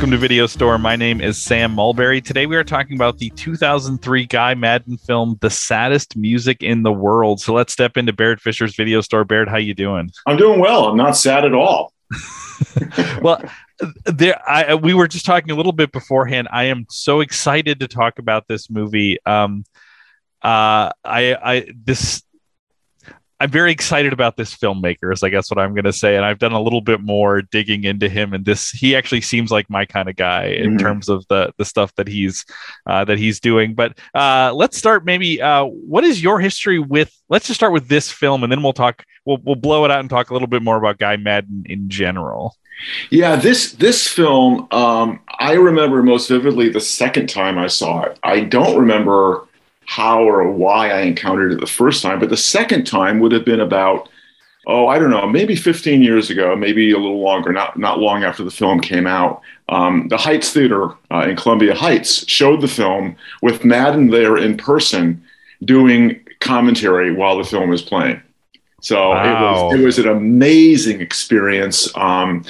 Welcome to Video Store. My name is Sam Mulberry. Today we are talking about the 2003 Guy Maddin film, "The Saddest Music in the World." So let's step into Baird Fisher's Video Store. Baird, how you doing? I'm doing well. I'm not sad at all. well, there, I we were just talking a little bit beforehand. I am so excited to talk about this movie. Um, uh, I, I this I'm very excited about this filmmaker, is I guess what I'm going to say. And I've done a little bit more digging into him, and this he actually seems like my kind of guy in mm-hmm. terms of the the stuff that he's uh, that he's doing. But uh, let's start maybe. Uh, what is your history with? Let's just start with this film, and then we'll talk. We'll we'll blow it out and talk a little bit more about Guy Maddin in general. Yeah, this this film, um, I remember most vividly the second time I saw it. I don't remember how or why I encountered it the first time, but the second time would have been about, oh, I don't know, maybe 15 years ago, maybe a little longer, not, not long after the film came out. Um, the Heights Theater uh, in Columbia Heights showed the film with Maddin there in person doing commentary while the film was playing. So wow. it was it was an amazing experience. Um,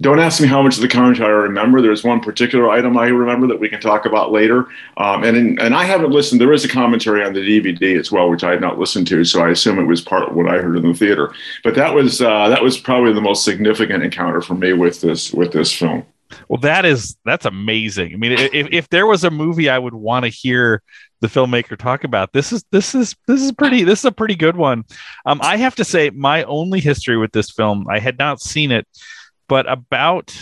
don't ask me how much of the commentary I remember. There's one particular item I remember that we can talk about later. Um, and in, and I haven't listened. There is a commentary on the DVD as well, which I had not listened to. So I assume it was part of what I heard in the theater. But that was uh, that was probably the most significant encounter for me with this with this film. Well, that is that's amazing. I mean, if if there was a movie I would want to hear the filmmaker talk about, this is this is this is pretty this is a pretty good one. Um, I have to say, my only history with this film, I had not seen it but about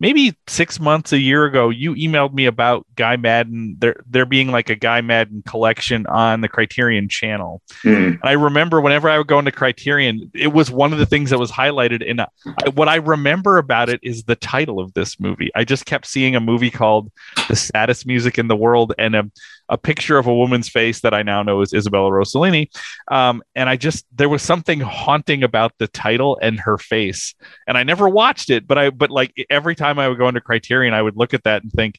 maybe six months, a year ago, you emailed me about Guy Maddin, There, there being like a Guy Maddin collection on the Criterion channel. Mm. I remember whenever I would go into Criterion, it was one of the things that was highlighted. And what I remember about it is the title of this movie. I just kept seeing a movie called "The Saddest Music in the World" and a a picture of a woman's face that I now know is Isabella Rossellini. Um, and I just there was something haunting about the title and her face. And I never watched it, but I but like every time I would go into Criterion, I would look at that and think,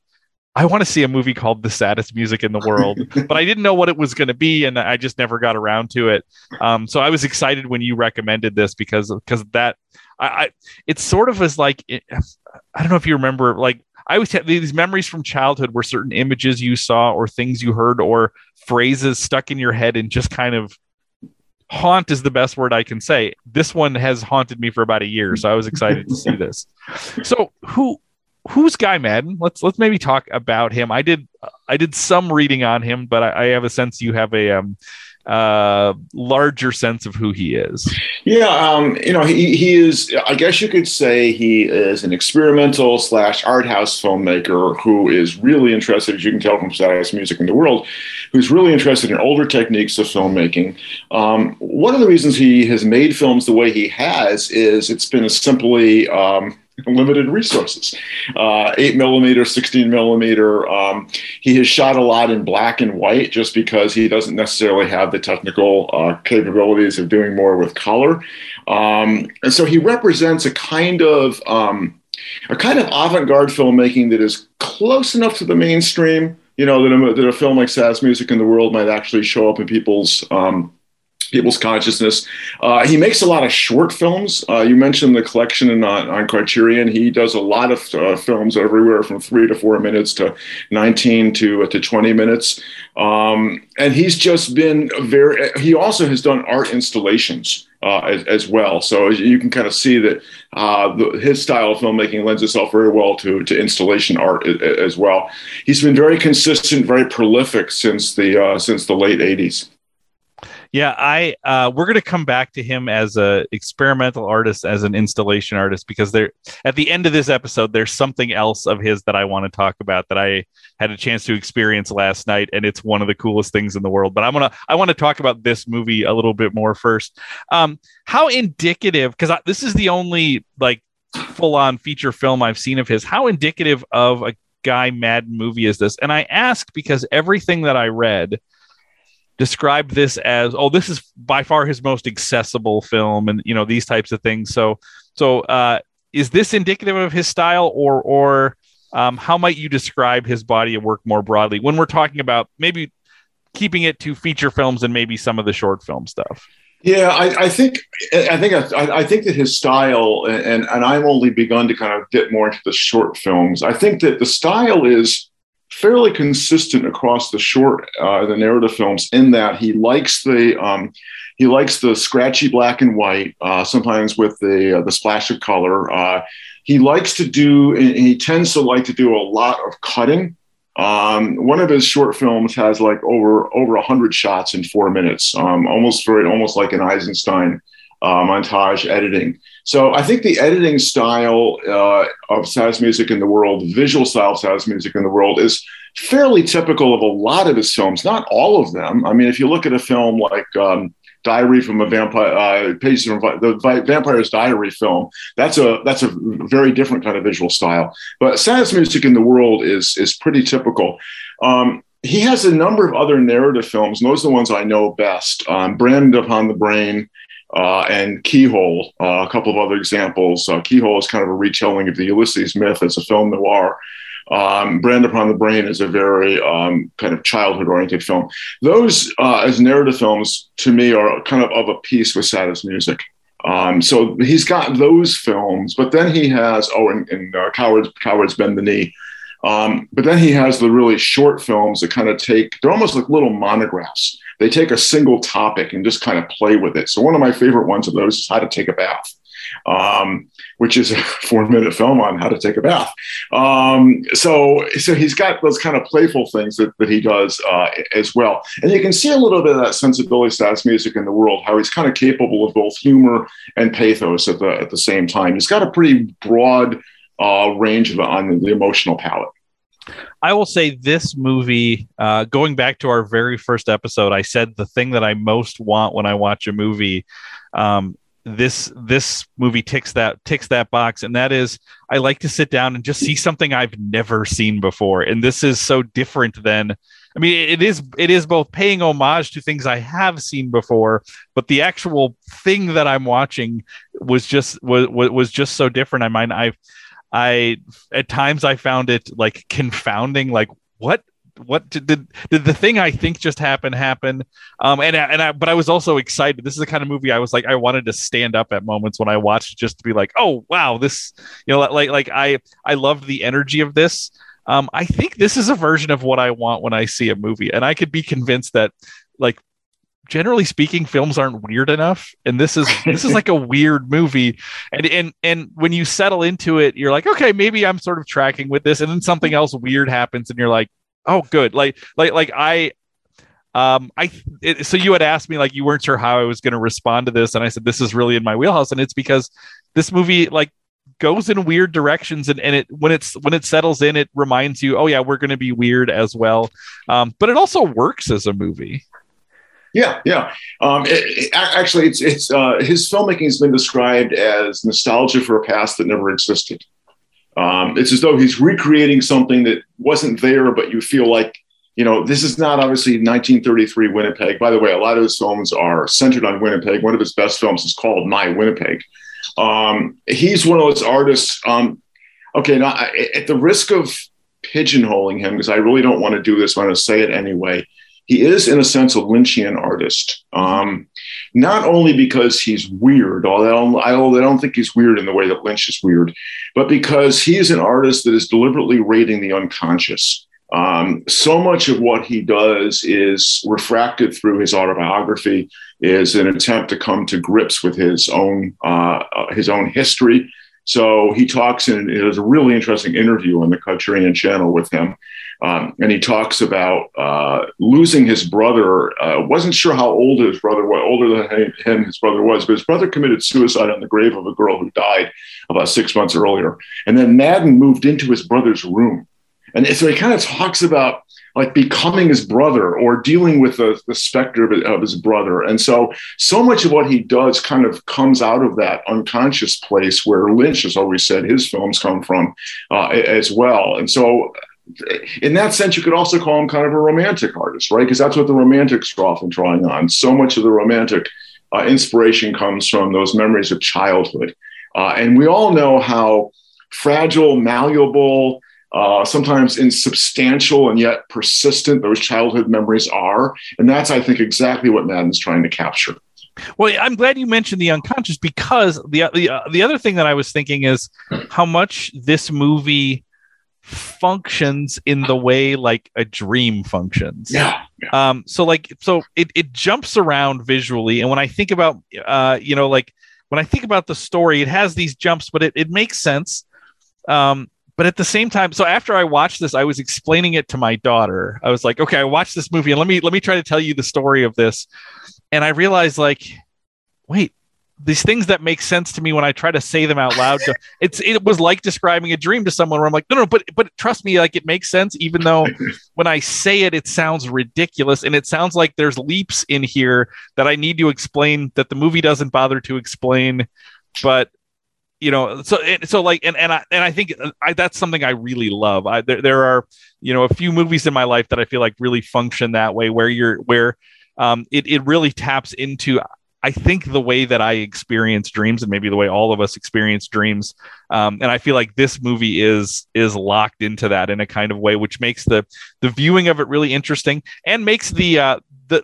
I want to see a movie called The Saddest Music in the World, but I didn't know what it was going to be, and I just never got around to it. Um, so I was excited when you recommended this because because that I, I it's sort of as like I don't know if you remember like I always have these memories from childhood where certain images you saw or things you heard or phrases stuck in your head and just kind of haunt is the best word I can say. This one has haunted me for about a year, so I was excited to see this. So who who's Guy Maddin? Let's let's maybe talk about him. I did I did some reading on him, but I, I have a sense you have a um, uh, larger sense of who he is. Yeah, um, you know, he, he is, I guess you could say he is an experimental slash art house filmmaker who is really interested, as you can tell from Saddest Music in the World, who's really interested in older techniques of filmmaking. Um, one of the reasons he has made films the way he has is it's been a simply um, limited resources. Uh, eight millimeter, 16 millimeter. Um, he has shot a lot in black and white just because he doesn't necessarily have the technical uh, capabilities of doing more with color. Um, and so he represents a kind of um, a kind of avant-garde filmmaking that is close enough to the mainstream, you know, that a, that a film like Saddest Music in the World might actually show up in people's um, people's consciousness. Uh, he makes a lot of short films. Uh, you mentioned the collection on, on Criterion. He does a lot of uh, films everywhere from three to four minutes to 19 to, uh, to 20 minutes. Um, and he's just been very, he also has done art installations. Uh, as, as, well, so you can kind of see that uh, the, his style of filmmaking lends itself very well to, to installation art as well. He's been very consistent, very prolific since the since the late '80s. Yeah, I uh, we're going to come back to him as a experimental artist, as an installation artist, because there at the end of this episode, there's something else of his that I want to talk about that I had a chance to experience last night, and it's one of the coolest things in the world. But I'm gonna I want to talk about this movie a little bit more first. Um, how indicative? Because this is the only like full on feature film I've seen of his. How indicative of a Guy Maddin movie is this? And I ask because everything that I read described this as oh this is by far his most accessible film and you know these types of things so so uh is this indicative of his style or or um, how might you describe his body of work more broadly when we're talking about maybe keeping it to feature films and maybe some of the short film stuff Yeah, I, I, think I think I, I, think that his style, and and I've only begun to kind of get more into the short films. I think that the style is fairly consistent across the short, uh, the narrative films, in that he likes the um, he likes the scratchy black and white, uh, sometimes with the uh, the splash of color. Uh, he likes to do, he tends to like to do a lot of cutting. Um, one of his short films has like over over hundred shots in four minutes, um, almost for almost like an Eisenstein uh, montage editing. So I think the editing style uh, of Saddest Music in the World, visual style of Saddest Music in the World, is fairly typical of a lot of his films. Not all of them. I mean, if you look at a film like um, Diary from a Vampire, uh, pages from the Vampire's Diary film. That's a that's a very different kind of visual style. But saddest music in the world is is pretty typical. Um, he has a number of other narrative films, and those are the ones I know best. Um, Branded Upon the Brain, uh, and Keyhole, uh, a couple of other examples. Uh, Keyhole is kind of a retelling of the Ulysses myth as a film noir. Um, Brand Upon the Brain is a very um, kind of childhood oriented film. Those, uh, as narrative films, to me, are kind of of a piece with Saddest Music. Um, so he's got those films, but then he has, oh, and, and uh, Cowards, Cowards Bend the Knee. Um, but then he has the really short films that kind of take, they're almost like little monographs. They take a single topic and just kind of play with it. So one of my favorite ones of those is How to Take a Bath um, which is a four minute film on how to take a bath. Um, so, so he's got those kind of playful things that, that he does uh, as well. And you can see a little bit of that sensibility Saddest Music in the world, how he's kind of capable of both humor and pathos at the, at the same time. He's got a pretty broad uh, range of, on the emotional palette. I will say this movie, uh, going back to our very first episode, I said the thing that I most want when I watch a movie. Um, this this movie ticks that ticks that box and that is i like to sit down and just see something i've never seen before and this is so different than i mean it is it is both paying homage to things i have seen before but the actual thing that i'm watching was just was was just so different. I mean i i at times i found it like confounding like what what did, did did the thing I think just happen happen? Um, and and I, but I was also excited. This is the kind of movie I was like I wanted to stand up at moments when I watched just to be like, oh wow, this you know like like I I loved the energy of this. Um, I think this is a version of what I want when I see a movie, and I could be convinced that like generally speaking films aren't weird enough and this is this is like a weird movie and and and when you settle into it you're like okay maybe i'm sort of tracking with this and then something else weird happens and you're like Oh, good. Like, like, like I, um, I, it, so you had asked me like you weren't sure how I was going to respond to this, and I said this is really in my wheelhouse, and it's because this movie like goes in weird directions, and, and it when it's when it settles in, it reminds you, oh yeah, we're going to be weird as well. Um, but it also works as a movie. Yeah, yeah. Um, it, it, actually, it's it's uh, his filmmaking has been described as nostalgia for a past that never existed. Um, it's as though he's recreating something that wasn't there, but you feel like, you know, this is not obviously 1933 Winnipeg. By the way, a lot of his films are centered on Winnipeg. One of his best films is called My Winnipeg. Um, he's one of those artists. Um, okay, now at the risk of pigeonholing him, because I really don't want to do this, I'm going to say it anyway he is, in a sense, a Lynchian artist. Um, not only because he's weird, although I don't, I don't think he's weird in the way that Lynch is weird, but because he is an artist that is deliberately raiding the unconscious. Um, so much of what he does is refracted through his autobiography, is an attempt to come to grips with his own uh, uh his own history. So he talks in there's a really interesting interview on the Criterion channel with him um, and he talks about uh, losing his brother. Uh, wasn't sure how old his brother was, older than him his brother was, but his brother committed suicide on the grave of a girl who died about six months earlier. And then Maddin moved into his brother's room. And so he kind of talks about like becoming his brother or dealing with the, the specter of, of, his brother. And so, so much of what he does kind of comes out of that unconscious place where Lynch has always said his films come from uh, as well. And so, in that sense, you could also call him kind of a romantic artist, right? Because that's what the romantics are often drawing on. So much of the romantic uh, inspiration comes from those memories of childhood. Uh, and we all know how fragile, malleable, uh, sometimes insubstantial and yet persistent those childhood memories are. And that's, I think, exactly what Maddin's trying to capture. Well, I'm glad you mentioned the unconscious because the the uh, the other thing that I was thinking is how much this movie functions in the way like a dream functions. Yeah. yeah. Um. So like so it it jumps around visually, and when I think about uh you know like when I think about the story, it has these jumps, but it it makes sense. Um. But at the same time, so after I watched this, I was explaining it to my daughter. I was like, "Okay, I watched this movie, and let me let me try to tell you the story of this." and I realized like, wait, these things that make sense to me when I try to say them out loud. it's it was like describing a dream to someone where I'm like, no, no, but but trust me, like it makes sense, even though when I say it, it sounds ridiculous, and it sounds like there's leaps in here that I need to explain that the movie doesn't bother to explain, but you know so so like and and I and I think uh, I, that's something I really love. I there, there are you know a few movies in my life that I feel like really function that way where you're where um, it, it really taps into I think the way that I experience dreams, and maybe the way all of us experience dreams, um, and I feel like this movie is is locked into that in a kind of way, which makes the the viewing of it really interesting, and makes the uh, the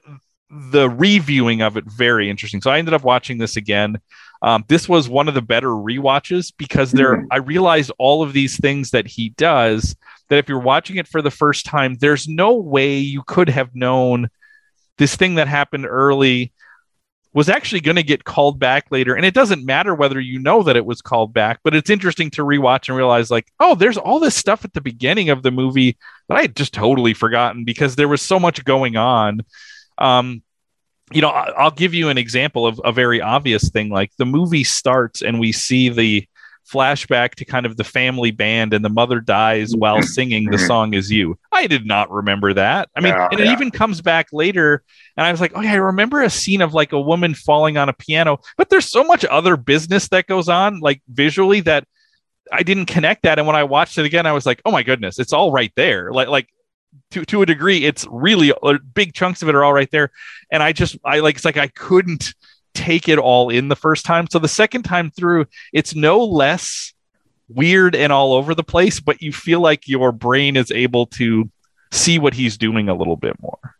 the reviewing of it very interesting. So I ended up watching this again. Um, this was one of the better re-watches because there mm. I realized all of these things that he does. That if you're watching it for the first time, there's no way you could have known this thing that happened early was actually going to get called back later. And it doesn't matter whether you know that it was called back, but it's interesting to rewatch and realize, like, oh, there's all this stuff at the beginning of the movie that I had just totally forgotten because there was so much going on. Um, you know, I'll give you an example of a very obvious thing. Like the movie starts and we see the flashback to kind of the family band and the mother dies while singing the song is you. I did not remember that. I mean yeah, and it even comes back later and i was like oh yeah i remember a scene of like a woman falling on a piano but there's so much other business that goes on like visually that i didn't connect that and when i watched it again i was like oh my goodness it's all right there. Like like to, to a degree it's really uh, big chunks of it are all right there and i just i like it's like i couldn't take it all in the first time. So the second time through, it's no less weird and all over the place, but you feel like your brain is able to see what he's doing a little bit more.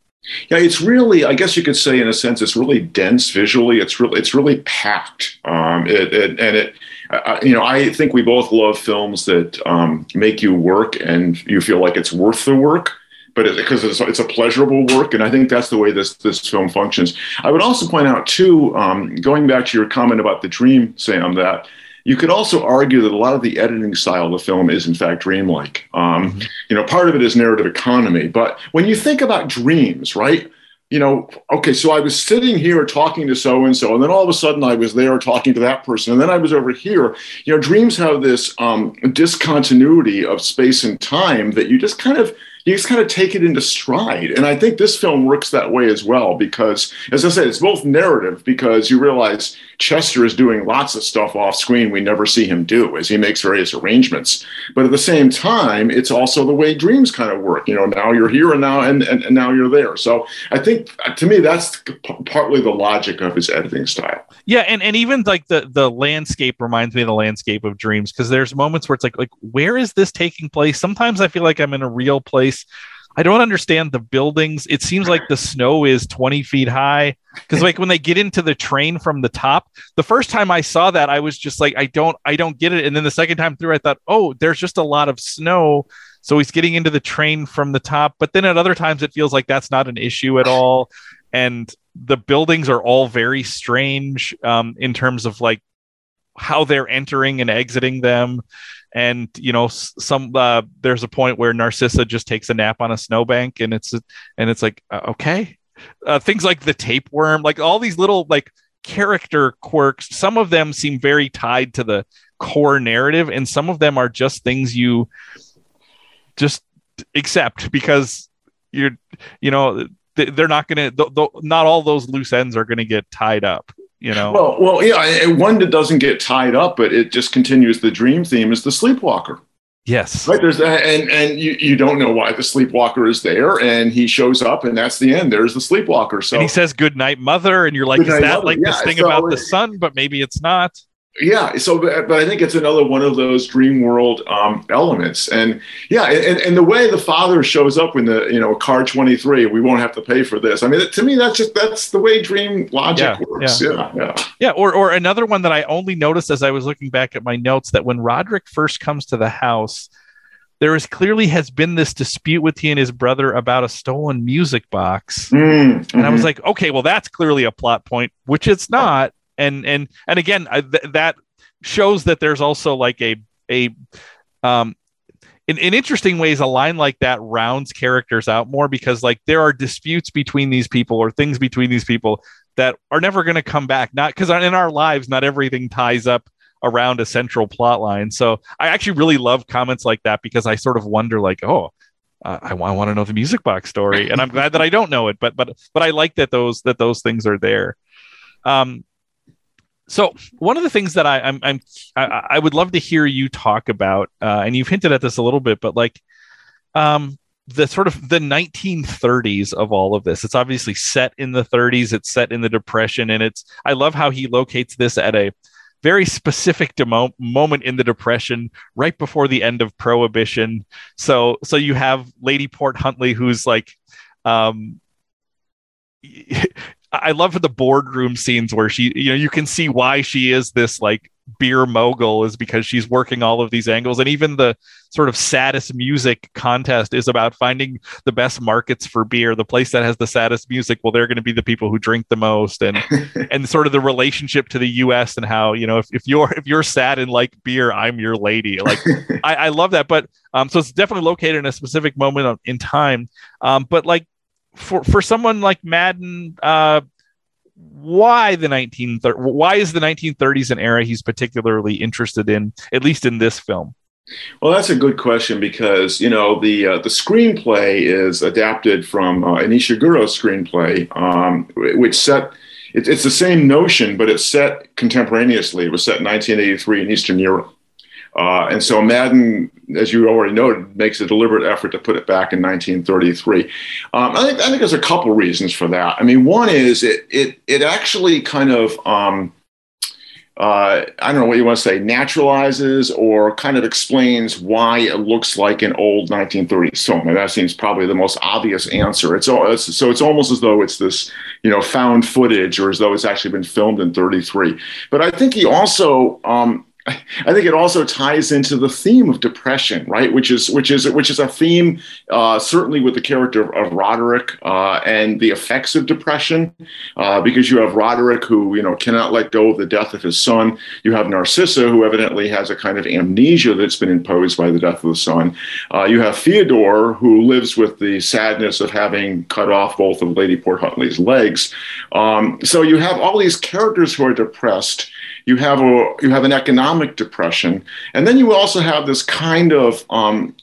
Yeah, it's really, I guess you could say, in a sense, it's really dense visually. It's really, it's really packed. Um, it, it, and it, uh, you know, I think we both love films that um, make you work and you feel like it's worth the work but because it, it's, it's, a pleasurable work, and I think that's the way this this film functions. I would also point out too, um, going back to your comment about the dream, Sam, that you could also argue that a lot of the editing style of the film is in fact dreamlike. Um, mm-hmm. You know, part of it is narrative economy, but when you think about dreams, right? You know, okay, so I was sitting here talking to so and so, and then all of a sudden I was there talking to that person, and then I was over here. You know, dreams have this um, discontinuity of space and time that you just kind of you just kind of take it into stride. And I think this film works that way as well because, as I said, it's both narrative because you realize Chester is doing lots of stuff off screen we never see him do as he makes various arrangements. But at the same time, it's also the way dreams kind of work. You know, now you're here and now and, and, and now you're there. So I think uh, to me that's partly the logic of his editing style. Yeah, and, and even like the the landscape reminds me of the landscape of dreams because there's moments where it's like like where is this taking place? Sometimes I feel like I'm in a real place I don't understand the buildings. It seems like the snow is 20 feet high. Because like when they get into the train from the top, the first time I saw that, I was just like, I don't, I don't get it. And then the second time through, I thought, oh, there's just a lot of snow. So he's getting into the train from the top. But then at other times, it feels like that's not an issue at all. And the buildings are all very strange um, in terms of like how they're entering and exiting them. And you know some uh, there's a point where narcissa just takes a nap on a snowbank and it's and it's like uh, okay. Uh, things like the tapeworm like all these little like character quirks some of them seem very tied to the core narrative and some of them are just things you just accept because you're you know they're not going to not all those loose ends are going to get tied up you know? Well well yeah one that doesn't get tied up but it just continues the dream theme is the sleepwalker. Yes. Right there's that and and you, you don't know why the sleepwalker is there and he shows up and that's the end. There's the sleepwalker so and he says good night mother and you're like is that mother. like yeah, this thing so about the sun? But maybe it's not yeah so but i think it's another one of those dream world um, elements and yeah and, and the way the father shows up in the you know car 23 we won't have to pay for this i mean to me that's just that's the way dream logic yeah, works yeah. yeah yeah yeah or, or another one that i only noticed as i was looking back at my notes that when roderick first comes to the house there is clearly has been this dispute with he and his brother about a stolen music box mm, mm-hmm. and i was mm-hmm. like okay well that's clearly a plot point which it's not and and and again I, th- that shows that there's also like a a um in, in interesting ways a line like that rounds characters out more because like there are disputes between these people or things between these people that are never going to come back. Not because in our lives not everything ties up around a central plot line. So i actually really love comments like that because i sort of wonder like oh uh, I, I want to know the music box story. And i'm glad that i don't know it but but but i like that those that those things are there. Um so one of the things that I, I'm, I'm I, I would love to hear you talk about, uh, and you've hinted at this a little bit, but like, um, the sort of the 1930s of all of this. It's obviously set in the 30s. It's set in the Depression, and it's. I love how he locates this at a very specific demo- moment in the Depression, right before the end of Prohibition. So, so you have Lady Port Huntly, who's like, um, I love the boardroom scenes where she, you know, you can see why she is this like beer mogul is because she's working all of these angles. And even the sort of saddest music contest is about finding the best markets for beer. The place that has the saddest music, well, they're going to be the people who drink the most. And and sort of the relationship to the US and how, you know, if, if you're if you're sad and like beer, I'm your lady. Like I, I love that. But um, so it's definitely located in a specific moment in time. Um, but like for for someone like Maddin, uh, why the 1930s? Why is the 1930s an era he's particularly interested in, at least in this film? Well, that's a good question because you know the uh, the screenplay is adapted from uh, an screenplay, um, which set it, it's the same notion, but it's set contemporaneously. It was set in 1983 in Eastern Europe. Uh, and so Maddin, as you already noted, makes a deliberate effort to put it back in 1933. Um, I, think, I think there's a couple reasons for that. I mean, one is it it it actually kind of um, uh, I don't know what you want to say, naturalizes or kind of explains why it looks like an old 1930s film. And that seems probably the most obvious answer. It's, it's, so it's almost as though it's this, you know, found footage or as though it's actually been filmed in 33. But I think he also um, I think it also ties into the theme of depression, right? Which is which is which is a theme uh, certainly with the character of Roderick uh, and the effects of depression, uh, because you have Roderick who you know cannot let go of the death of his son. You have Narcissa who evidently has a kind of amnesia that's been imposed by the death of the son. Uh, you have Theodore who lives with the sadness of having cut off both of Lady Port Huntly's legs. Um, so you have all these characters who are depressed you have a you have an economic depression, and then you also have this kind of um,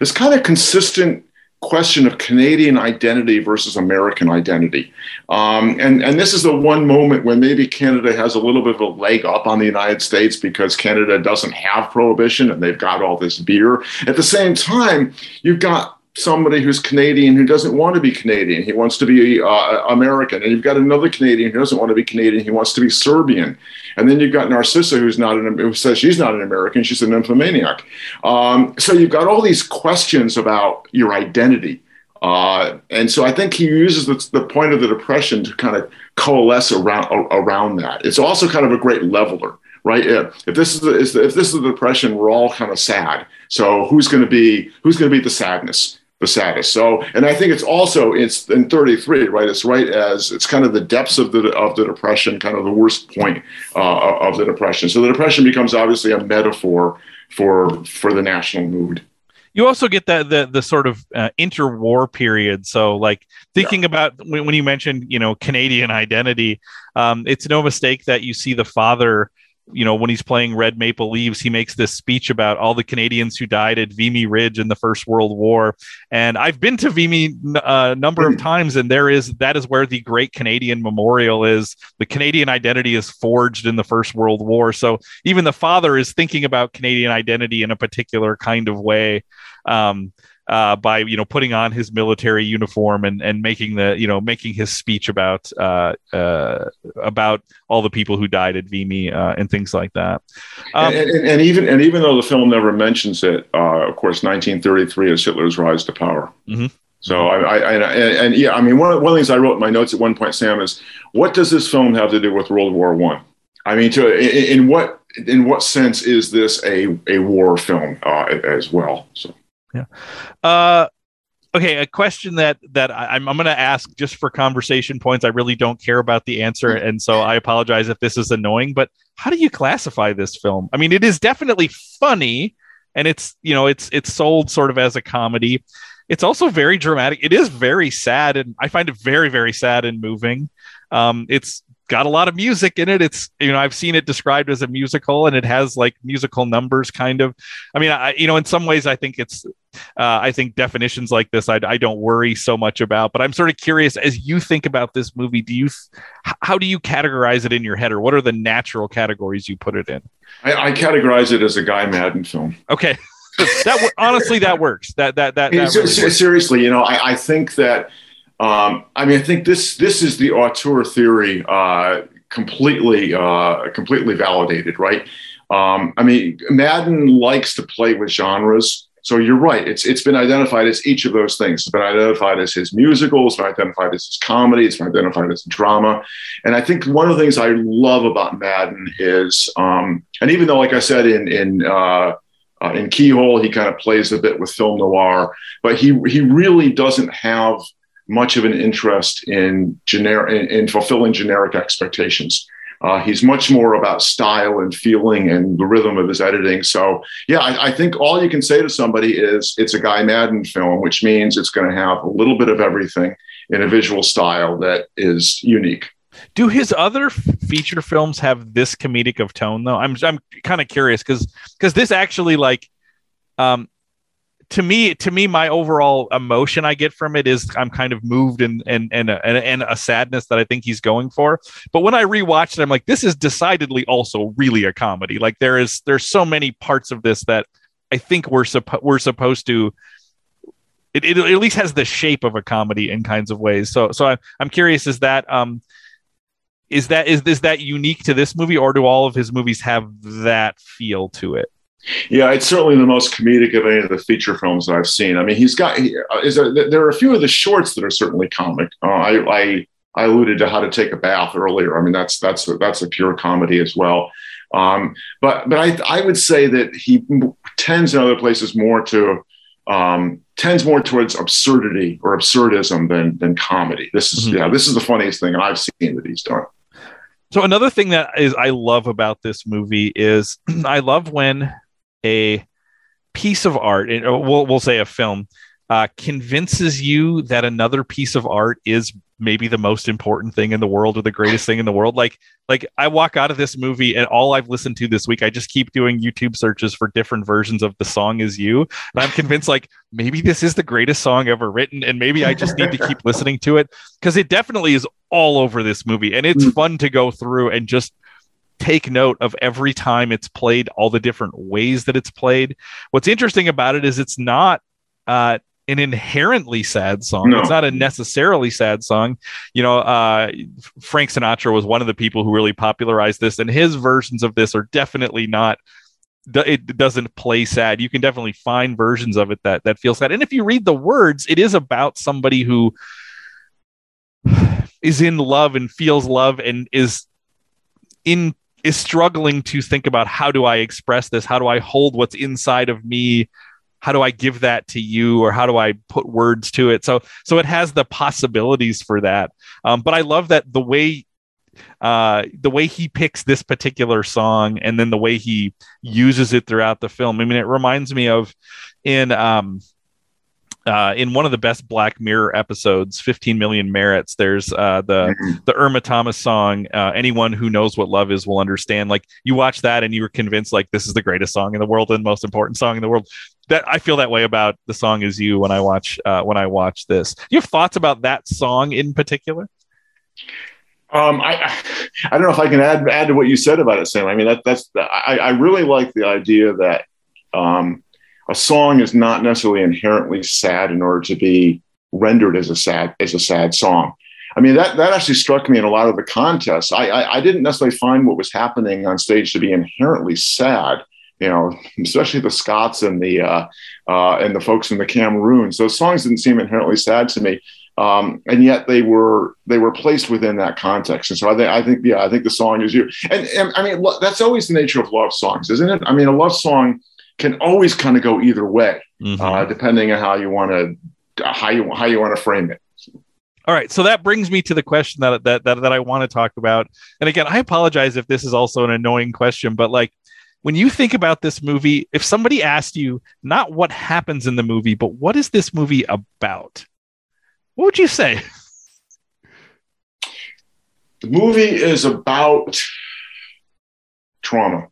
this kind of consistent question of Canadian identity versus American identity. Um, and, and this is the one moment when maybe Canada has a little bit of a leg up on the United States because Canada doesn't have prohibition and they've got all this beer. At the same time, you've got somebody who's Canadian who doesn't want to be Canadian. He wants to be uh, American. And you've got another Canadian who doesn't want to be Canadian. He wants to be Serbian. And then you've got Narcissa, who's not an, who says she's not an American. She's an nymphomaniac. Um, so you've got all these questions about your identity. Uh, and so I think he uses the, the point of the depression to kind of coalesce around around that. It's also kind of a great leveler right? If, if this is the, if this is the depression, we're all kind of sad. So who's going to be who's going to be the sadness? the saddest. So, and I think it's also it's in 33, right? It's right as it's kind of the depths of the of the depression, kind of the worst point uh, of the depression. So the depression becomes obviously a metaphor for for the national mood. You also get that the the sort of uh, interwar period. So, like thinking yeah. about when, when, you mentioned, you know, Canadian identity, um, it's no mistake that you see the father you know, when he's playing Red Maple Leaves, he makes this speech about all the Canadians who died at Vimy Ridge in the First World War. And I've been to Vimy a uh, number of hmm. times, and there is that is where the Great Canadian Memorial is. The Canadian identity is forged in the First World War. So even the father is thinking about Canadian identity in a particular kind of way. Um, uh, by you know putting on his military uniform and and making the you know making his speech about uh, uh, about all the people who died at Vimy uh, and things like that. Um, and, and, and, even and even though the film never mentions it, uh, of course, 1933 is Hitler's rise to power. Mm-hmm. So I, I, and, and, yeah, I mean, one of, one of the things I wrote in my notes at one point, Sam, is what does this film have to do with World War One? I? I mean, to in, in, what in what sense is this a a war film uh, as well? So yeah. Uh, okay, a question that that I, am I'm, I'm going to ask just for conversation points. I really don't care about the answer, mm-hmm. and so I apologize if this is annoying. But how do you classify this film? I mean, it is definitely funny, and it's you know it's it's sold sort of as a comedy it's also very dramatic. It is very sad, and I find it very, very sad and moving. Um, it's got a lot of music in it. It's you know I've seen it described as a musical, and it has like musical numbers, kind of. I mean, I you know in some ways I think it's uh, I think definitions like this I, I don't worry so much about. But I'm sort of curious as you think about this movie. Do you how do you categorize it in your head, or what are the natural categories you put it in? I, I categorize it as a Guy Maddin film. Okay that honestly that works. That that that, that really seriously, you know, I, I think that. Um, I mean, I think this this is the auteur theory uh, completely uh, completely validated, right? Um, I mean, Maddin likes to play with genres. So you're right. It's it's been identified as each of those things. It's been identified as his musicals, It's been identified as his comedy. It's been identified as drama. And I think one of the things I love about Maddin is, um, and even though, like I said in in uh, uh, in Keyhole, he kind of plays a bit with film noir, but he he really doesn't have much of an interest in generic in, in fulfilling generic expectations. Uh, he's much more about style and feeling and the rhythm of his editing. So, yeah, I, I, think all you can say to somebody is it's a Guy Maddin film, which means it's going to have a little bit of everything in a visual style that is unique. Do his other feature films have this comedic of tone though? I'm I'm kind of curious because because this actually like um to me to me my overall emotion I get from it is I'm kind of moved and and and a, and a sadness that I think he's going for. But when I rewatched it, I'm like, this is decidedly also really a comedy. Like there is there's so many parts of this that I think we're supposed we're supposed to. It, it at least has the shape of a comedy in kinds of ways. So so I'm I'm curious is that um is that is is that unique to this movie, or do all of his movies have that feel to it? Yeah, it's certainly the most comedic of any of the feature films that I've seen. I mean, he's got he, uh, is there, there are a few of the shorts that are certainly comic. Uh, I, I I alluded to How to Take a Bath earlier. I mean, that's that's a, that's a pure comedy as well. Um, but but I I would say that he tends in other places more to um, tends more towards absurdity or absurdism than than comedy. This is mm-hmm. yeah, this is the funniest thing, I've seen that he's done. So another thing that is I love about this movie is I love when a piece of art, and we'll we'll say a film, uh, convinces you that another piece of art is maybe the most important thing in the world or the greatest thing in the world. Like, like I walk out of this movie and all I've listened to this week, I just keep doing YouTube searches for different versions of the song is you. And I'm convinced like maybe this is the greatest song ever written. And maybe I just need to keep listening to it because it definitely is all over this movie. And it's mm. fun to go through and just take note of every time it's played, all the different ways that it's played. What's interesting about it is it's not uh, an inherently sad song. No. It's not a necessarily sad song. You know, uh, Frank Sinatra was one of the people who really popularized this, and his versions of this are definitely not. It doesn't play sad. You can definitely find versions of it that that feel sad. And if you read the words, it is about somebody who is in love and feels love and is in is struggling to think about how do I express this? How do I hold what's inside of me? How do I give that to you, or how do I put words to it? So, so it has the possibilities for that. Um, but I love that the way uh, the way he picks this particular song and then the way he uses it throughout the film. I mean, it reminds me of in um, uh, in one of the best Black Mirror episodes, 15 Million Merits, there's uh, the mm-hmm. the Irma Thomas song. Uh, Anyone who knows what love is will understand. Like you watch that and you were convinced like this is the greatest song in the world and most important song in the world. That I feel that way about the song is you when I watch uh, when I watch this. Do you have thoughts about that song in particular? Um, I I don't know if I can add add to what you said about it, Sam. I mean that that's I, I really like the idea that um, a song is not necessarily inherently sad in order to be rendered as a sad as a sad song. I mean that that actually struck me in a lot of the contests. I, I, I didn't necessarily find what was happening on stage to be inherently sad. You know, especially the Scots and the uh, uh, and the folks in the Cameroons. Those songs didn't seem inherently sad to me, um, and yet they were they were placed within that context. And so I think I think yeah I think the song is you. And, and I mean that's always the nature of love songs, isn't it? I mean a love song can always kind of go either way, mm-hmm. uh, depending on how you want to how you how you want to frame it. All right, so that brings me to the question that, that that that I want to talk about. And again, I apologize if this is also an annoying question, but like when you think about this movie, if somebody asked you not what happens in the movie, but what is this movie about? What would you say? The movie is about trauma.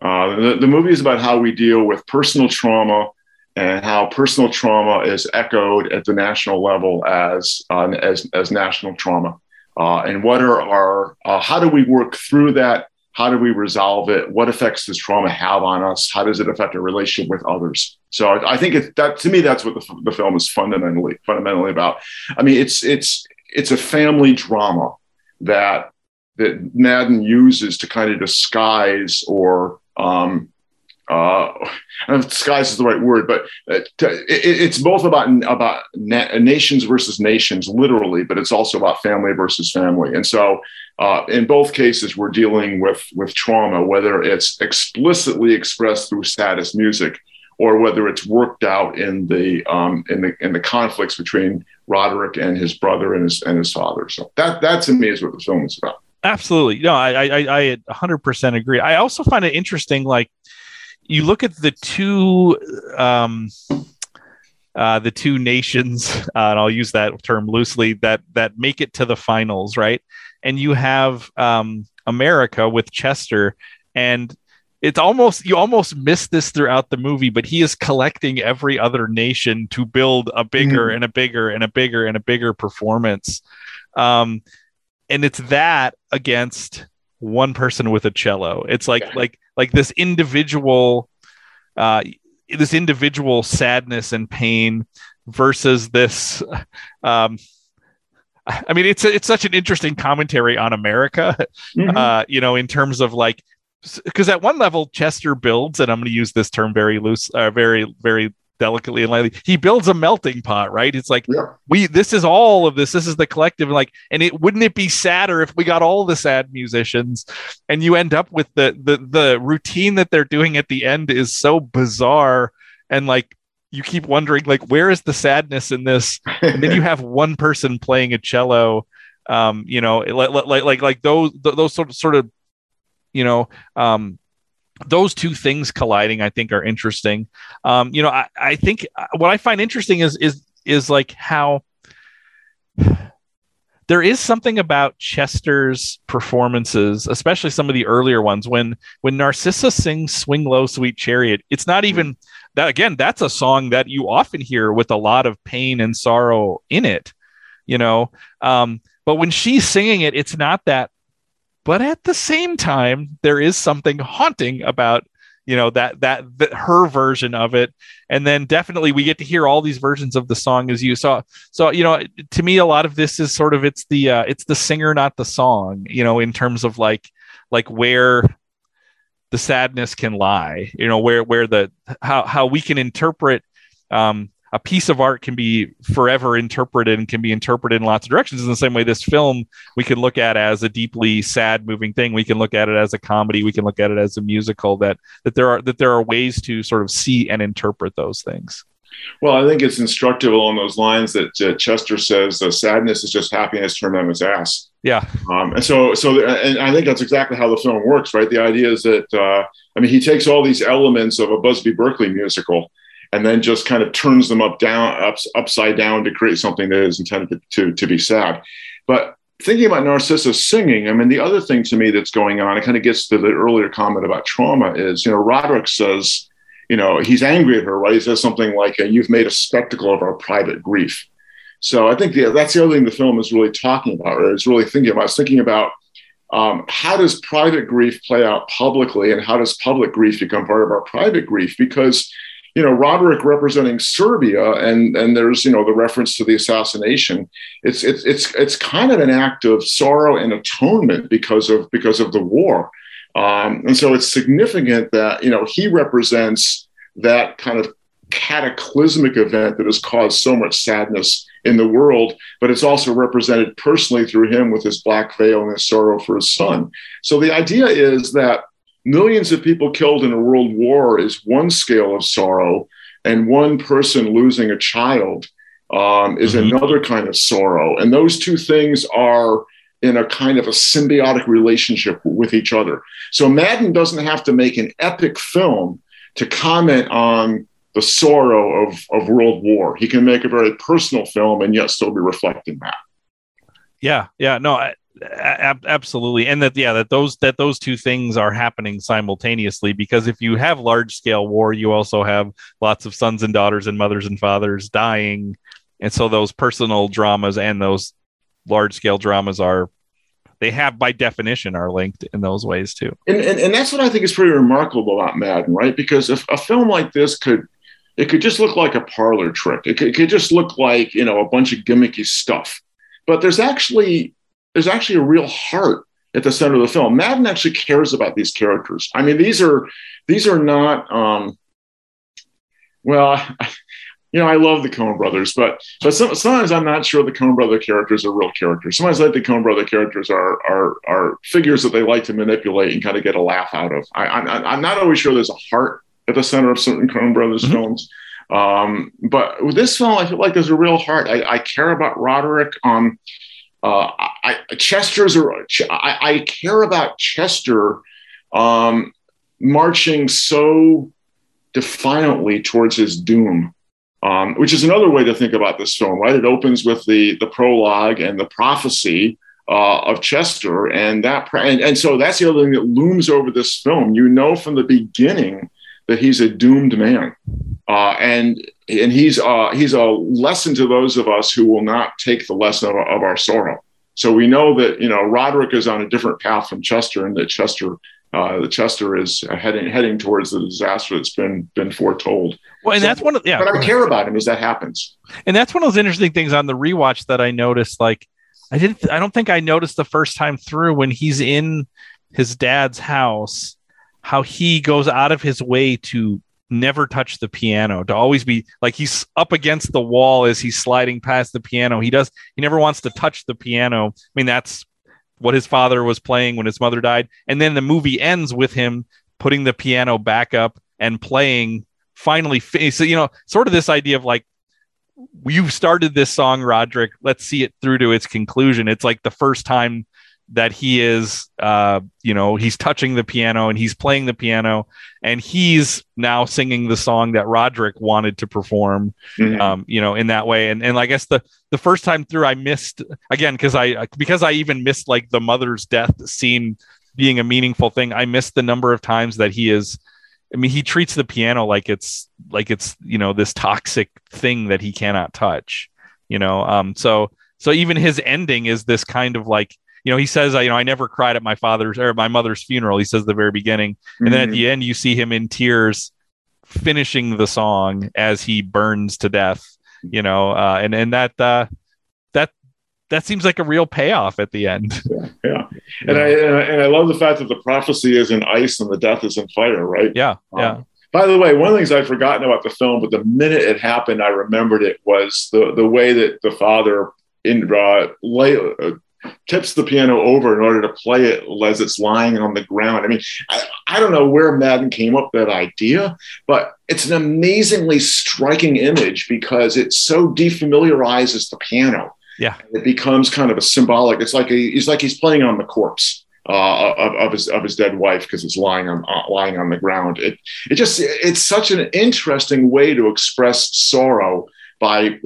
Uh, the, the movie is about how we deal with personal trauma and how personal trauma is echoed at the national level as uh, as, as national trauma. Uh, and what are our uh, how do we work through that? How do we resolve it? What effects does trauma have on us? How does it affect our relationship with others? So I, I think it, that to me that's what the, the film is fundamentally fundamentally about. I mean, it's it's it's a family drama that that Maddin uses to kind of disguise or um, uh, disguise is the right word, but uh, it, it's both about about na- nations versus nations, literally, but it's also about family versus family. And so, uh, in both cases, we're dealing with with trauma, whether it's explicitly expressed through saddest music, or whether it's worked out in the um, in the in the conflicts between Roderick and his brother and his and his father. So that that to me is what the film is about. Absolutely. No, I, I, I 100% agree. I also find it interesting, like, you look at the two, um, uh, the two nations, uh, and I'll use that term loosely, that that make it to the finals, right? And you have um, America with Chester, and it's almost you almost miss this throughout the movie, but he is collecting every other nation to build a bigger mm. and a bigger and a bigger and a bigger performance. Um, and it's that against one person with a cello. It's like like like this individual uh this individual sadness and pain versus this um I mean it's it's such an interesting commentary on America mm-hmm. uh you know in terms of like because at one level Chester builds and I'm going to use this term very loose uh, very very delicately and lightly. He builds a melting pot, right? It's like yeah. we this is all of this. This is the collective. Like, and it wouldn't it be sadder if we got all the sad musicians, and you end up with the the the routine that they're doing at the end is so bizarre and like you keep wondering like where is the sadness in this and then you have one person playing a cello um you know like like like like those those sort of sort of you know um those two things colliding, I think, are interesting. Um, you know, I, I think uh, what I find interesting is is is like how there is something about Chester's performances, especially some of the earlier ones, when when Narcissa sings "Swing Low, Sweet Chariot." It's not even that. Again, that's a song that you often hear with a lot of pain and sorrow in it. You know, um, but when she's singing it, it's not that but at the same time there is something haunting about you know that that, that her version of it. And then definitely we get to hear all these versions of the song as you saw. So you know to me a lot of this is sort of it's the uh, it's the singer not the song you know in terms of like like where the sadness can lie you know where where the how how we can interpret um a piece of art can be forever interpreted and can be interpreted in lots of directions. In the same way, this film we can look at as a deeply sad, moving thing. We can look at it as a comedy. We can look at it as a musical. That that there are that there are ways to sort of see and interpret those things. Well, I think it's instructive along those lines that uh, Chester says sadness is just happiness turned on its ass. Yeah. Um, and so, so, and I think that's exactly how the film works, right? The idea is that, uh, I mean, he takes all these elements of a Busby Berkeley musical and then just kind of turns them up down ups, upside down to create something that is intended to, to be sad. But thinking about narcissa singing i mean the other thing to me that's going on it kind of gets to the earlier comment about trauma is you know roderick says you know he's angry at her right? He says something like you've made a spectacle of our private grief. So i think that's the other thing the film is really talking about or is really thinking about is thinking about um, how does private grief play out publicly, and how does public grief become part of our private grief? Because you know, Roderick representing Serbia, and and there's you know the reference to the assassination. It's it's it's it's kind of an act of sorrow and atonement because of because of the war, um, and so it's significant that you know he represents that kind of cataclysmic event that has caused so much sadness in the world, but it's also represented personally through him with his black veil and his sorrow for his son. So the idea is that millions of people killed in a world war is one scale of sorrow, and one person losing a child um, is mm-hmm. another kind of sorrow. And those two things are in a kind of a symbiotic relationship with each other. So Maddin doesn't have to make an epic film to comment on the sorrow of, of world war. He can make a very personal film and yet still be reflecting that. Yeah, yeah, no, I, ab- absolutely. And that yeah that those that those two things are happening simultaneously because if you have large scale war you also have lots of sons and daughters and mothers and fathers dying. And so those personal dramas and those large scale dramas are they have by definition are linked in those ways too. And, and, and that's what i think is pretty remarkable about Maddin right? Because if a film like this could it could just look like a parlor trick. It could, it could just look like you know a bunch of gimmicky stuff. But there's actually there's actually a real heart at the center of the film. Maddin actually cares about these characters. I mean, these are these are not. Um, well, you know, I love the Coen Brothers, but but some, sometimes I'm not sure the Coen Brother characters are real characters. Sometimes I think the Coen Brother characters are are are figures that they like to manipulate and kind of get a laugh out of. I, I'm I'm not always sure there's a heart at the center of certain Coen Brothers mm-hmm. films. Um, but with this film, I feel like there's a real heart. I, I care about Roderick. Um, uh, I, Chester's a, I, I care about Chester um, marching so defiantly towards his doom, um, which is another way to think about this film, right? It opens with the the prologue and the prophecy uh, of Chester, and that and, and so that's the other thing that looms over this film. You know from the beginning that he's a doomed man, uh, and and he's uh, he's a lesson to those of us who will not take the lesson of, of, our sorrow. So we know that you know Roderick is on a different path from Chester, and that Chester uh, the Chester is heading heading towards the disaster that's been been foretold. Well, and so, that's one of yeah. But I care about him as that happens. And that's one of those interesting things on the rewatch that I noticed. Like I didn't, I don't think I noticed the first time through when he's in his dad's house how he goes out of his way to never touch the piano to always be like he's up against the wall as he's sliding past the piano. He does he never wants to touch the piano. I mean that's what his father was playing when his mother died. And then the movie ends with him putting the piano back up and playing finally so you know sort of this idea of like you've started this song roderick. Let's see it through to its conclusion. It's like the first time that he is uh you know he's touching the piano and he's playing the piano and he's now singing the song that Roderick wanted to perform mm-hmm. um you know in that way and and I guess the the first time through I missed again because I because I even missed like the mother's death scene being a meaningful thing I missed the number of times that he is I mean he treats the piano like it's like it's you know this toxic thing that he cannot touch you know um so so even his ending is this kind of like you know, he says, you know, I never cried at my father's or my mother's funeral. He says the very beginning, and mm-hmm. then at the mm-hmm. end, you see him in tears, finishing the song as he burns to death. You know, uh, and and that uh, that that seems like a real payoff at the end. Yeah, yeah. and I and I love the fact that the prophecy is in ice and the death is in fire. Right? Yeah, um, yeah. By the way, one of the things I'd forgotten about the film, but the minute it happened, I remembered it was the the way that the father in uh, lay, uh, tips the piano over in order to play it as it's lying on the ground. I mean, I, I, don't know where Maddin came up with that idea, but it's an amazingly striking image because it so defamiliarizes the piano. Yeah, it becomes kind of a symbolic. It's like a, he's like he's playing on the corpse. Uh, of, of, his of his dead wife because it's lying on uh, lying on the ground. It it just it's such an interesting way to express sorrow by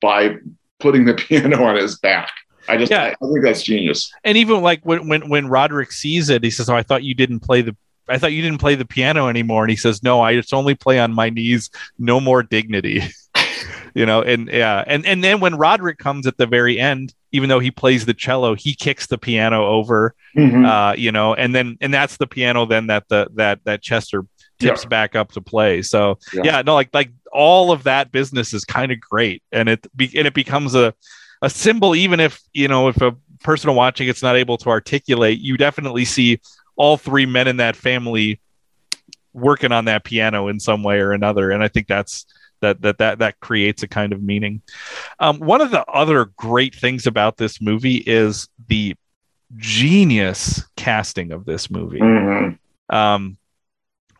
by putting the piano on his back. I just yeah. I, think that's genius. And even like when when when Roderick sees it, he says, "Oh, I thought you didn't play the." I thought you didn't play the piano anymore. And he says, No, I just only play on my knees. No more dignity. you know, and yeah, and and then when Roderick comes at the very end, even though he plays the cello, he kicks the piano over, Mhm. uh, you know, and then and that's the piano then that the that that Chester tips back up to play. So Yeah. yeah. no, like like all of that business is kind of great, and it be, and it becomes a a symbol, even if you know if a person watching it's not able to articulate, you definitely see all three men in that family working on that piano in some way or another, and I think that's that that that that creates a kind of meaning. Um, one of the other great things about this movie is the genius casting of this movie. Mhm. Um,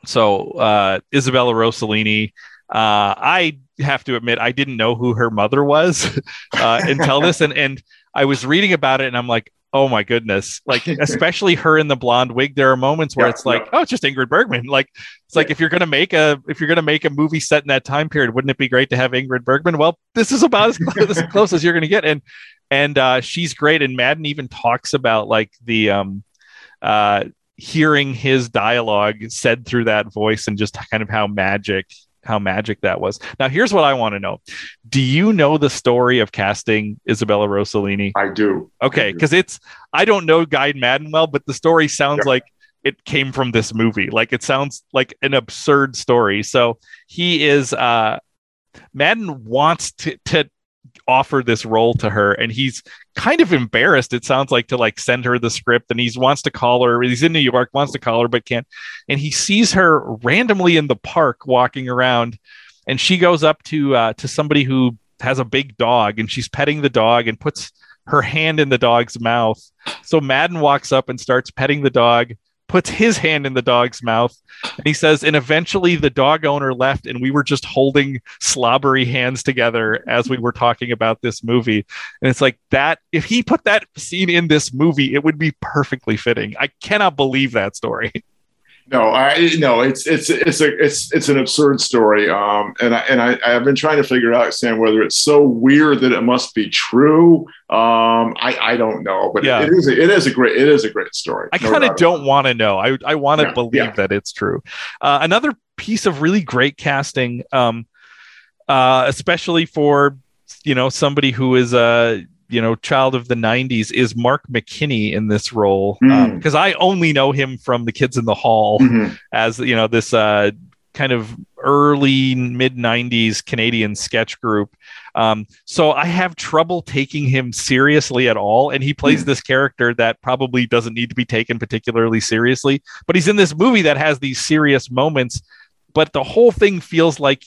so uh, Isabella Rossellini, uh, I have to admit I didn't know who her mother was uh, until this, and and I was reading about it, and I'm like, oh my goodness, like especially her in the blonde wig. There are moments where Yeah, it's like, yeah. oh, it's just Ingrid Bergman. Like it's like if you're gonna make a if you're gonna make a movie set in that time period, wouldn't it be great to have Ingrid Bergman? Well, this is about as close, as, close as you're gonna get, and and uh, she's great. And Maddin even talks about like the um, uh, hearing his dialogue said through that voice and just kind of how magic how magic that was. Now, here's what I want to know: Do you know the story of casting Isabella Rossellini? I do. Okay, because it's I don't know Guy Maddin well, but the story sounds Yeah. like it came from this movie. Like it sounds like an absurd story. So he is uh Maddin wants to to offer this role to her and he's kind of embarrassed it sounds like to like send her the script and he wants to call her he's in new york wants to call her but can't and he sees her randomly in the park walking around and she goes up to uh, to somebody who has a big dog and she's petting the dog and puts her hand in the dog's mouth. So Maddin walks up and starts petting the dog puts his hand in the dog's mouth and he says and eventually the dog owner left and we were just holding slobbery hands together as we were talking about this movie. And it's like that if he put that scene in this movie it would be perfectly fitting. I cannot believe that story No, I no, it's it's it's a it's it's an absurd story. Um, and I and I I've been trying to figure out, Sam, whether it's so weird that it must be true. Um, I I don't know, but Yeah. it is a, it is a great it is a great story. I No kind of don't want to know. I I want to Yeah, believe yeah. that it's true. Uh, another piece of really great casting, um, uh, especially for you know somebody who is a you know child of the '90s, is Mark McKinney in this role Mm. because I only know him from The Kids in the Hall Mhm. as you know this uh, kind of early mid 90s Canadian sketch group. Um, so I have trouble taking him seriously at all. And he plays Hmm. this character that probably doesn't need to be taken particularly seriously, but he's in this movie that has these serious moments. But the whole thing feels like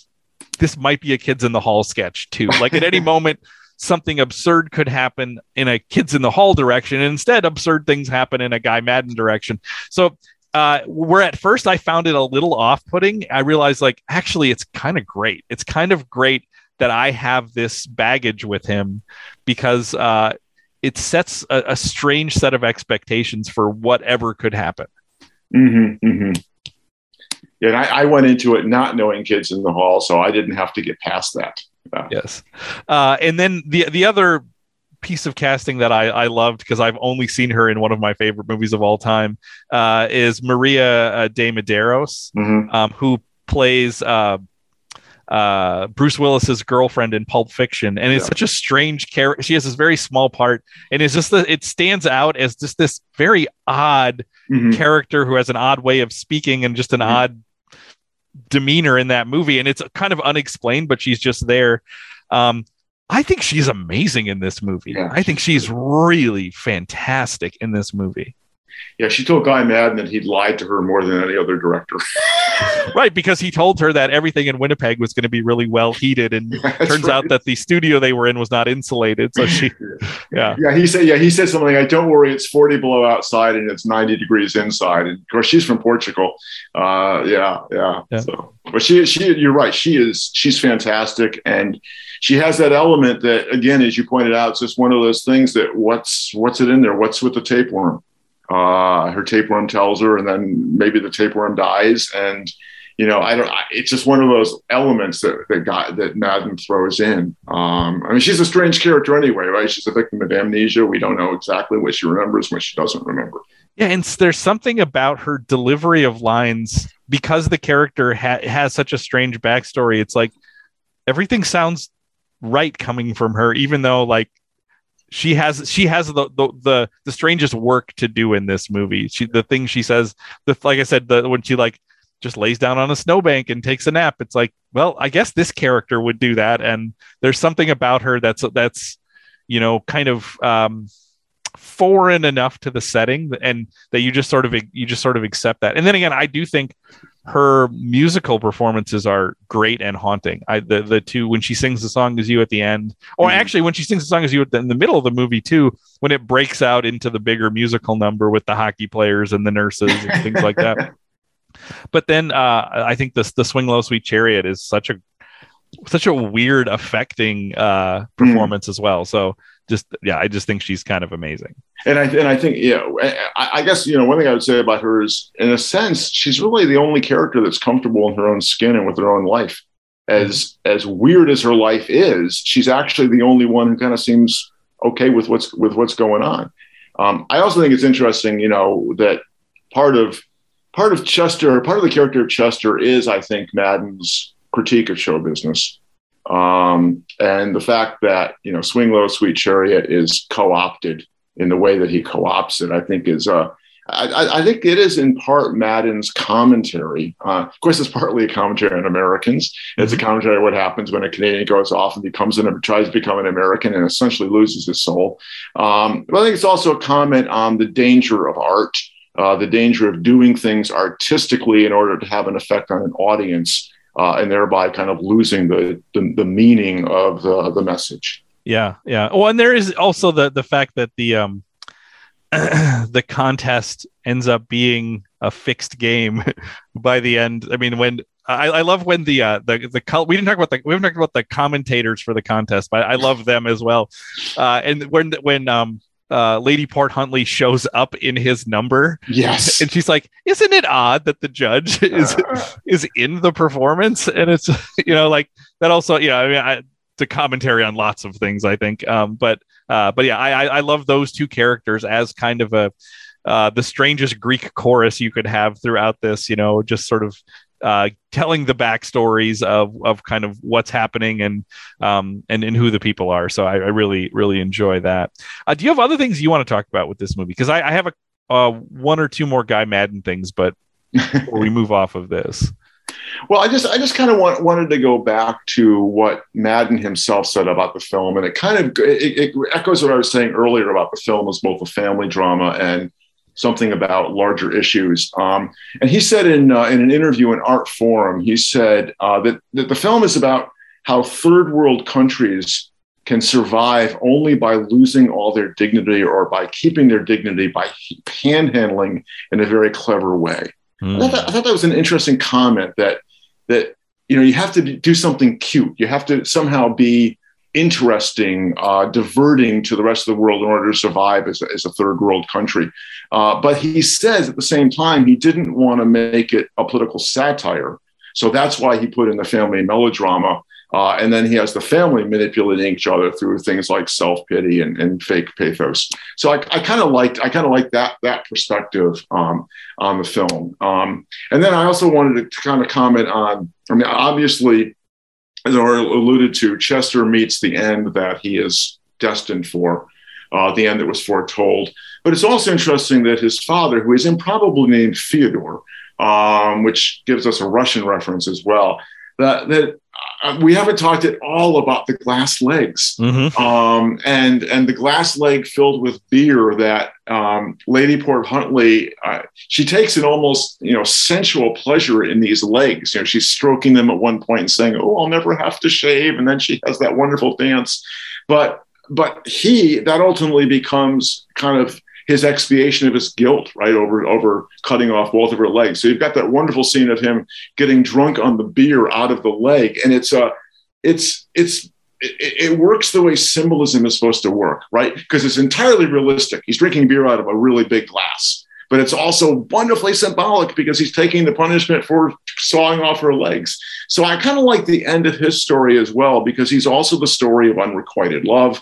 this might be a kids in the hall sketch too. Like at any moment, something absurd could happen in a kids in the hall direction. And instead, absurd things happen in a Guy Maddin direction. So uh, where at first I found it a little off putting, I realized like actually it's kind of great. It's kind of great that I have this baggage with him because uh, it sets a, a strange set of expectations for whatever could happen. Mhm, mhm. Yeah, and I, I went into it not knowing kids in the hall, so I didn't have to get past that. Yes. Uh, and then the the other piece of casting that I, I loved because I've only seen her in one of my favorite movies of all time uh, is Maria uh, de Medeiros, Mhm. um, who plays uh, uh, Bruce Willis's girlfriend in Pulp Fiction, and it's Yeah. such a strange character. She has this very small part, and it's just that it stands out as just this very odd Mhm. character who has an odd way of speaking and just an Mhm. odd demeanor in that movie and it's kind of unexplained but she's just there. Um i think she's amazing in this movie. Yeah, i think she's really fantastic in this movie. Yeah, she told Guy Maddin that he'd lied to her more than any other director. right because he told her that everything in winnipeg was going to be really well heated and turns right. out that the studio they were in was not insulated so she yeah Yeah, he said. Yeah, he said something like, "Don't worry, it's forty below outside and it's ninety degrees inside." And of course, she's from Portugal. Uh, yeah, yeah. Yeah. So, but she, she, you're right. She is. She's fantastic, and she has that element that, again, as you pointed out, it's just one of those things that what's what's it in there? What's with the tapeworm? Uh, her tapeworm tells her, and then maybe the tapeworm dies, and you know, I don't. I, it's just one of those elements that that got that Maddin throws in. Um, I mean, she's a strange character anyway, right? She's a victim of amnesia. We don't know exactly what she remembers, what she doesn't remember. Yeah, and there's something about her delivery of lines because the character ha- has such a strange backstory. It's like everything sounds right coming from her, even though like she has she has the, the the the strangest work to do in this movie. She the thing she says, the like I said, the when she like just lays down on a snowbank and takes a nap. It's like, well, I guess this character would do that. And there's something about her that's that's you know kind of um, foreign enough to the setting, and that you just sort of you just sort of accept that. And then again, I do think her musical performances are great and haunting. I the the two when she sings the song as you at the end, or mm-hmm. actually when she sings the song as you the, in the middle of the movie too, when it breaks out into the bigger musical number with the hockey players and the nurses and things like that. But then uh, I think this the Swing Low Sweet Chariot is such a such a weird affecting uh, mm. performance mm. as well. So just yeah, I just think she's kind of amazing. And I and I think yeah, I, I, guess you know one thing I would say about her is, in a sense, she's really the only character that's comfortable in her own skin and with her own life. As mm-hmm. as weird as her life is, she's actually the only one who kind of seems okay with what's with what's going on. Um, I also think it's interesting, you know, that part of part of Chester, part of the character of Chester is, I think, Maddin's critique of show business. Um, and the fact that, you know, Swing Low, Sweet Chariot is co opted in the way that he co opts it, I think is, uh, I, I, think it is in part Maddin's commentary. Uh, of course, it's partly a commentary on Americans. It's a mm-hmm. commentary on what happens when a Canadian goes off and becomes an tries to become an American and essentially loses his soul. Um, but I think it's also a comment on the danger of art uh, the danger of doing things artistically in order to have an effect on an audience uh, and thereby kind of losing the, the, the meaning of the, the message. Yeah, yeah. Well, and there is also the the fact that the um the contest ends up being a fixed game by the end. I mean, when I, I love when the uh, the the we didn't talk about the we haven't talked about the commentators for the contest, but I love them as well. Uh, and when when um uh, Lady Port Huntly shows up in his number. Yes, and she's like, "Isn't it odd that the judge is is in the performance?" And it's you know like that also. You know, I mean, I, it's a commentary on lots of things, I think. Um, but uh, but yeah, I I love those two characters as kind of a uh, the strangest Greek chorus you could have throughout this. You know, just sort of uh, telling the backstories of of kind of what's happening and um, and and who the people are. So I, I really really enjoy that. Uh, do you have other things you want to talk about with this movie? Because I, I, have a uh, one or two more Guy Maddin things, but before we move off of this. Well, I just I just kind of want, wanted to go back to what Maddin himself said about the film, and it kind of it, it echoes what I was saying earlier about the film as both a family drama and something about larger issues. Um, and he said in, uh, in an interview in Art Forum, he said uh, that, that the film is about how third world countries can survive only by losing all their dignity or by keeping their dignity by panhandling in a very clever way. Mm. I, thought that, I thought that was an interesting comment that that you know you have to do something cute. You have to somehow be interesting, uh, diverting to the rest of the world in order to survive as a, as a third world country. Uh, but he says at the same time, he didn't want to make it a political satire. So that's why he put in the family melodrama. Uh, and then he has the family manipulating each other through things like self pity and, and, fake pathos. So I, I kind of liked I kind of like that that perspective um, on the film. Um, and then I also wanted to kind of comment on. I mean, obviously, as I alluded to, Chester meets the end that he is destined for, uh, the end that was foretold. But it's also interesting that his father, who is improbably named Fyodor, um, which gives us a Russian reference as well, that, that uh, we haven't talked at all about the glass legs mm-hmm. um, and and the glass leg filled with beer that um, Lady Port Huntly uh, she takes an almost you know sensual pleasure in these legs. You know, she's stroking them at one point and saying, "Oh, I'll never have to shave," and then she has that wonderful dance. But but he that ultimately becomes kind of his expiation of his guilt, right, over over cutting off both of her legs. So you've got that wonderful scene of him getting drunk on the beer out of the leg, and it's a, uh, it's it's it, it, works the way symbolism is supposed to work, right? Because it's entirely realistic. He's drinking beer out of a really big glass, but it's also wonderfully symbolic because he's taking the punishment for sawing off her legs. So I kind of like the end of his story as well because he's also the story of unrequited love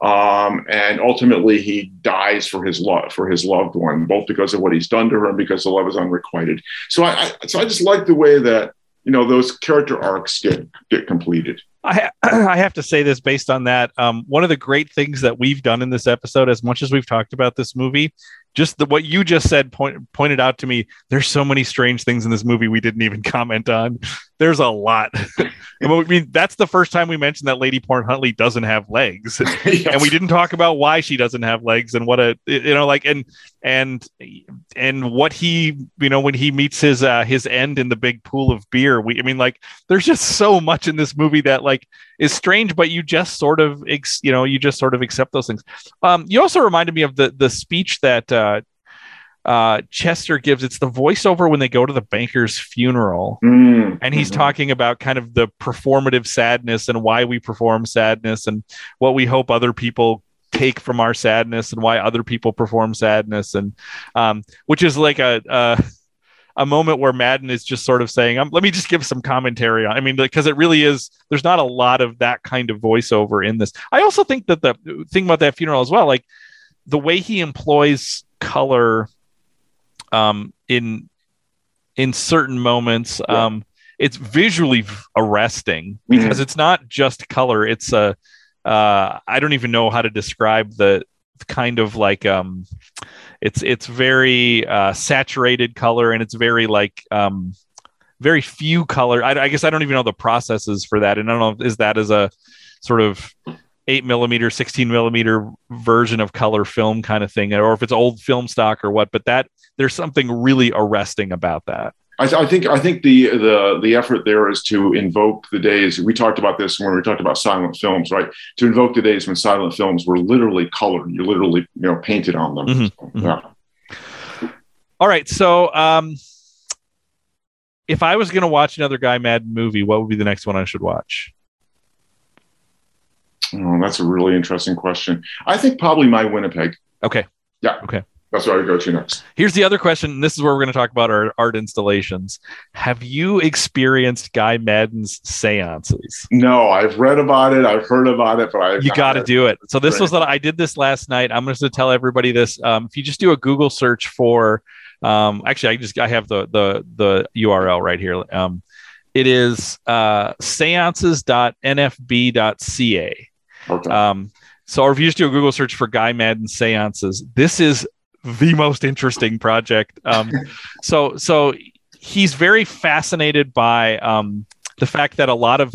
um, and ultimately, he dies for his love for his loved one, both because of what he's done to her and because the love is unrequited. So I, I so I just like the way that you know those character arcs get get completed. I I have to say this based on that. Um, one of the great things that we've done in this episode, as much as we've talked about this movie, just the, what you just said point, pointed out to me. There's so many strange things in this movie we didn't even comment on. There's a lot. I mean, that's the first time we mentioned that Lady Port Huntly doesn't have legs, yes. and we didn't talk about why she doesn't have legs and what a you know like and and and what he you know when he meets his uh his end in the big pool of beer. We I mean like there's just so much in this movie that like is strange, but you just sort of ex, you know you just sort of accept those things. Um, you also reminded me of the the speech that. Uh, uh, Chester gives. It's the voiceover when they go to the banker's funeral, mm, and he's mm-hmm. talking about kind of the performative sadness and why we perform sadness and what we hope other people take from our sadness and why other people perform sadness and um, which is like a, a a moment where Maddin is just sort of saying, um, "Let me just give some commentary on." I mean, because it really is. There's not a lot of that kind of voiceover in this. I also think that the thing about that funeral as well, like the way he employs color um, in in certain moments. Yeah. Um, it's visually arresting because mm-hmm. it's not just color. It's a uh, I don't even know how to describe the kind of like um, it's it's very uh, saturated color and it's very like um, very few color. I, I, guess I don't even know the processes for that, and I don't know is that as a sort of eight millimeter, 16 millimeter version of color film kind of thing, or if it's old film stock or what. But that there's something really arresting about that. I, I, think I think the the the effort there is to invoke the days. We talked about this when we talked about silent films, right? To invoke the days when silent films were literally colored. You literally you know painted on them. Mm-hmm, so, mm-hmm. Yeah. All right, so um, if I was going to watch another Guy Maddin movie, what would be the next one I should watch? Oh, that's a really interesting question. I think probably my Winnipeg. Okay. Yeah. Okay. That's where I go to next. Here's the other question. this is where we're going to talk about our art installations. Have you experienced Guy Maddin's seances? No, I've read about it. I've heard about it, but I you got to do it. So this was that I did this last night. I'm going to tell everybody this. Um, if you just do a Google search for, um, actually, I just I have the the the URL right here. Um, it is uh, seances.nfb.ca. Okay. Um, so, if you just do a Google search for Guy Maddin seances, this is the most interesting project. Um, so so he's very fascinated by um, the fact that a lot of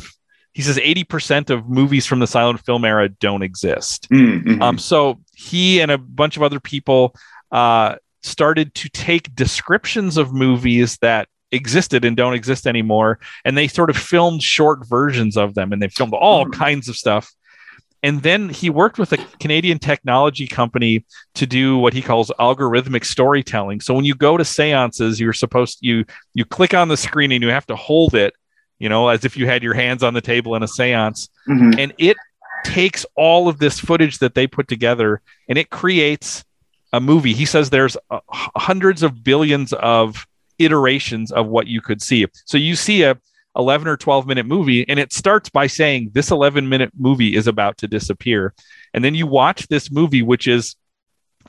he says 80% of movies from the silent film era don't exist. Mm-hmm. Um, so he and a bunch of other people uh, started to take descriptions of movies that existed and don't exist anymore and they sort of filmed short versions of them and they filmed all mm-hmm. kinds of stuff and then he worked with a Canadian technology company to do what he calls algorithmic storytelling. So when you go to seances, you're supposed to, you you click on the screen and you have to hold it, you know, as if you had your hands on the table in a seance, mm-hmm. and it takes all of this footage that they put together and it creates a movie. He says there's uh, hundreds of billions of iterations of what you could see. So you see a 11 or 12 minute movie and it starts by saying this 11 minute movie is about to disappear. And then you watch this movie which is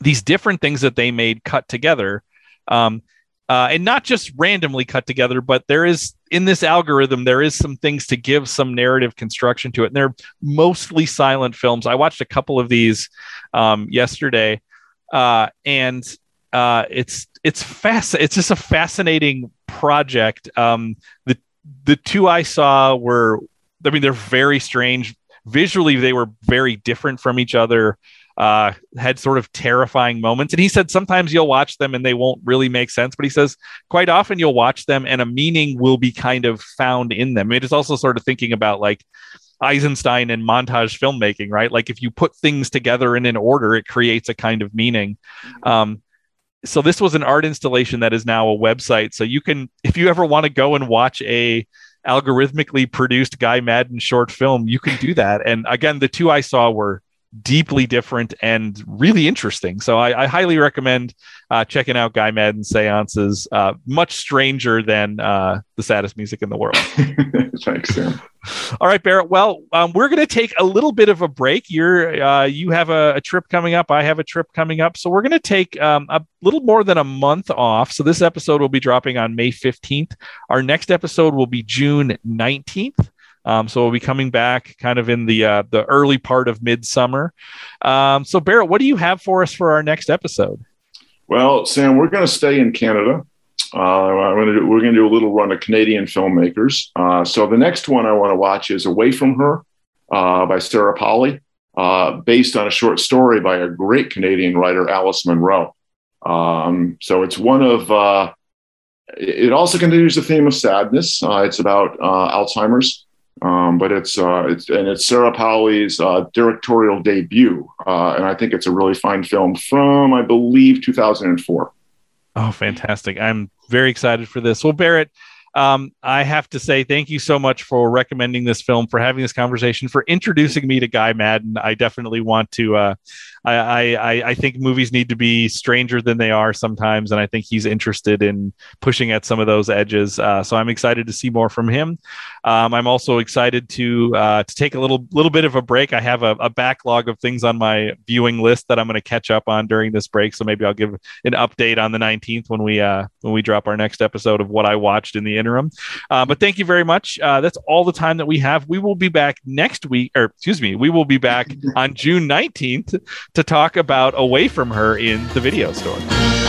these different things that they made cut together um, uh, and not just randomly cut together but there is in this algorithm there is some things to give some narrative construction to it. And they're mostly silent films. I watched a couple of these um, yesterday uh, and uh, it's it's fast it's just a fascinating project. Um, the the two I saw were, I mean, they're very strange. Visually, they were very different from each other. Uh, had sort of terrifying moments. And he said sometimes you'll watch them and they won't really make sense, but he says quite often you'll watch them and a meaning will be kind of found in them. It is also sort of thinking about like Eisenstein and montage filmmaking, right? Like if you put things together in an order, it creates a kind of meaning. Um, so this was an art installation that is now a website. So you can, if you ever want to go and watch a algorithmically produced Guy Maddin short film, you can do that. And again, the two I saw were deeply different and really interesting. So I, I highly recommend uh, checking out Guy Maddin seances. Uh, much stranger than uh, the saddest music in the world. Thanks, Sam. All right, Barrett. Well, um, we're going to take a little bit of a break. You're uh, you have a, a, trip coming up. I have a trip coming up. So we're going to take um, a little more than a month off. So this episode will be dropping on May 15th. Our next episode will be June 19th. Um, so we'll be coming back kind of in the uh, the early part of midsummer. Um, so Barrett, what do you have for us for our next episode? Well, Sam, we're going to stay in Canada. Uh, do, we're going to do a little run of Canadian filmmakers. Uh, so the next one I want to watch is Away from Her uh, by Sarah Polley, uh, based on a short story by a great Canadian writer, Alice Munro. Um, so it's one of, uh, it also continues the theme of sadness. Uh, it's about Alzheimer's. Um, but it's it's and it's Sarah Polley's directorial debut, and I think it's a really fine film from I believe 2004. Oh, fantastic! I'm very excited for this. Well, Barrett, um, I have to say thank you so much for recommending this film, for having this conversation, for introducing me to Guy Maddin. I definitely want to. Uh, I, I I think movies need to be stranger than they are sometimes, and I think he's interested in pushing at some of those edges. Uh, so I'm excited to see more from him. Um, I'm also excited to uh, to take a little little bit of a break. I have a, a backlog of things on my viewing list that I'm going to catch up on during this break. So maybe I'll give an update on the 19th when we uh, when we drop our next episode of what I watched in the interim. Uh, but thank you very much. Uh, that's all the time that we have. We will be back next week, or excuse me, we will be back on June 19th to talk about Away from Her in the video store.